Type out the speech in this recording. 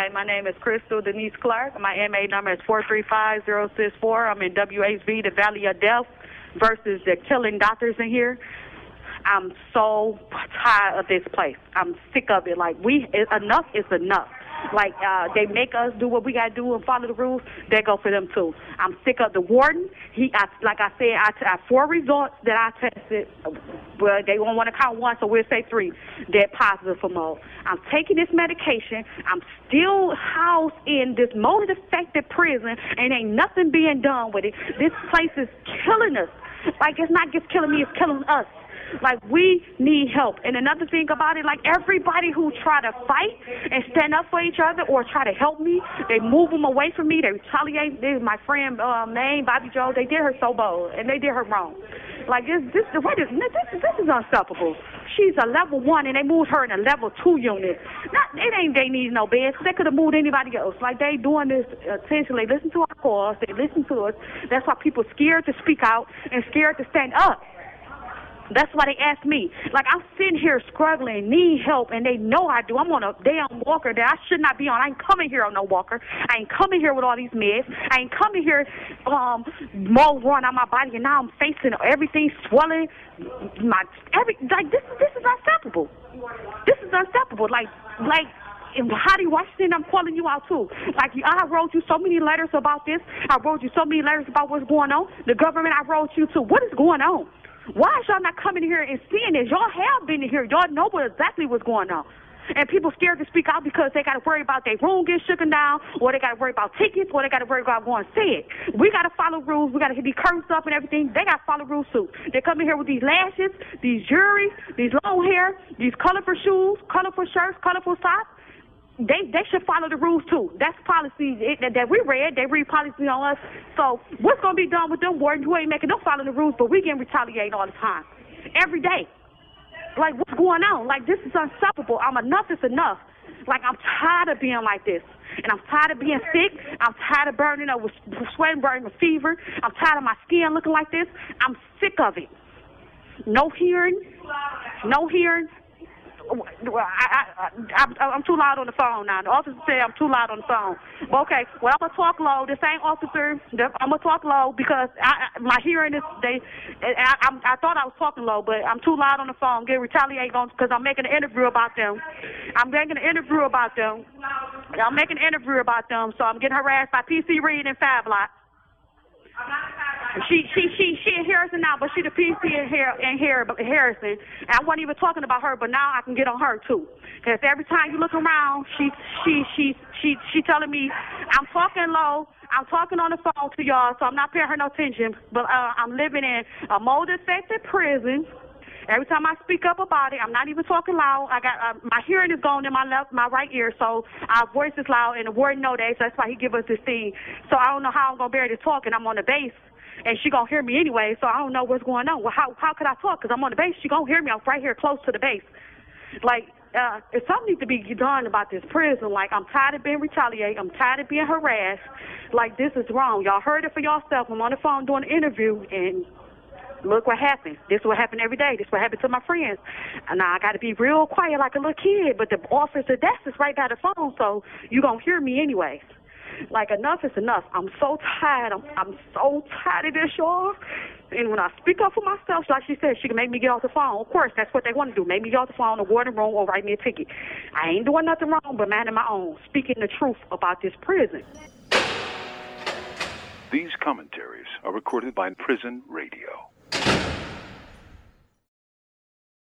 Hi, my name is Crystal Denise Clark. My MA number is 435064. I'm in WHV, the Valley of Death, versus the killing doctors in here. I'm so tired of this place. I'm sick of it. Like we, enough is enough. Like uh, they make us do what we gotta do and follow the rules. They go for them too. I'm sick of the warden. He, I, like I said, I, I four results that I tested. Well, they won't want to count one, so we'll say three. They're positive for mold. I'm taking this medication. I'm still housed in this mold affected prison, and ain't nothing being done with it. This place is killing us. Like it's not just killing me, it's killing us. Like we need help. And another thing about it, like everybody who try to fight and stand up for each other or try to help me, they move them away from me. They retaliate. This my friend um, name Bobby Joe. They did her so bold and they did her wrong. Like this, this, what is this? This is unstoppable. She's a level one, and they moved her in a level two unit. Not, it ain't they need no beds. They could have moved anybody else. Like they doing this intentionally. Listen to our calls. They listen to us. That's why people scared to speak out and scared to stand up. That's why they asked me. Like I'm sitting here struggling, need help, and they know I do. I'm on a damn walker that I should not be on. I ain't coming here on no walker. I ain't coming here with all these meds. I ain't coming here um mold run on my body, and now I'm facing everything swelling. My every like this. This is unstoppable. This is unstoppable. Like like Heidi Washington, I'm calling you out too. Like I wrote you so many letters about this. I wrote you so many letters about what's going on. The government, I wrote you too. What is going on? Why is y'all not coming here and seeing this? Y'all have been here. Y'all know what exactly what's going on. And people scared to speak out because they got to worry about their room getting shooken down, or they got to worry about tickets, or they got to worry about going sick. We got to follow rules. We got to be cursed up and everything. They got to follow rules too. They come in here with these lashes, these jewelry, these long hair, these colorful shoes, colorful shirts, colorful socks they they should follow the rules too. That's policy it, that, we read. They read policy on us. So what's gonna be done with them wardens who ain't making no follow the rules, but we getting retaliated all the time, every day. Like what's going on? Like this is unstoppable. I'm enough is enough. Like I'm tired of being like this. And I'm tired of being sick. I'm tired of burning up with sweating, burning with fever. I'm tired of my skin looking like this. I'm sick of it. No hearing, no hearing, well, I, I, I, I'm too loud on the phone now. The officer said I'm too loud on the phone. Okay, well, I'm gonna talk low. The same officer, I'm gonna talk low because I, my hearing is they. I, I, I thought I was talking low, but I'm too loud on the phone. Get retaliate on because I'm making an interview about them. I'm making an interview about them. I'm making an interview about them, so I'm getting harassed by PC Reed and Fab Lot. She she she she Harrison now, but she the PC in here in here Harrison. And I wasn't even talking about her, but now I can get on her too. Cause every time you look around, she she she she she telling me I'm talking low. I'm talking on the phone to y'all, so I'm not paying her no attention. But uh, I'm living in a mold infected prison. Every time I speak up about it, I'm not even talking loud. I got uh, my hearing is gone in my left, my right ear, so our voice is loud, and the warden know that, so that's why he give us this thing. So I don't know how I'm gonna bear to talk, and I'm on the base and she gonna hear me anyway. So I don't know what's going on. Well, how how could I talk? Cause I'm on the base. She gonna hear me. I'm right here, close to the base. Like, uh, if something needs to be done about this prison, like I'm tired of being retaliated. I'm tired of being harassed. Like this is wrong. Y'all heard it for yourself. I'm on the phone doing an interview, and look what happened. This is what happened every day. This is what happened to my friends. And now I got to be real quiet like a little kid, but the officer that's just right by the phone, so you gonna hear me anyways. Like enough is enough. I'm so tired. I'm I'm so tired of this, y'all. And when I speak up for myself, like she said, she can make me get off the phone. Of course, that's what they want to do. Make me get off the phone, the warden room, or write me a ticket. I ain't doing nothing wrong, but minding my own, speaking the truth about this prison. These commentaries are recorded by Prison Radio.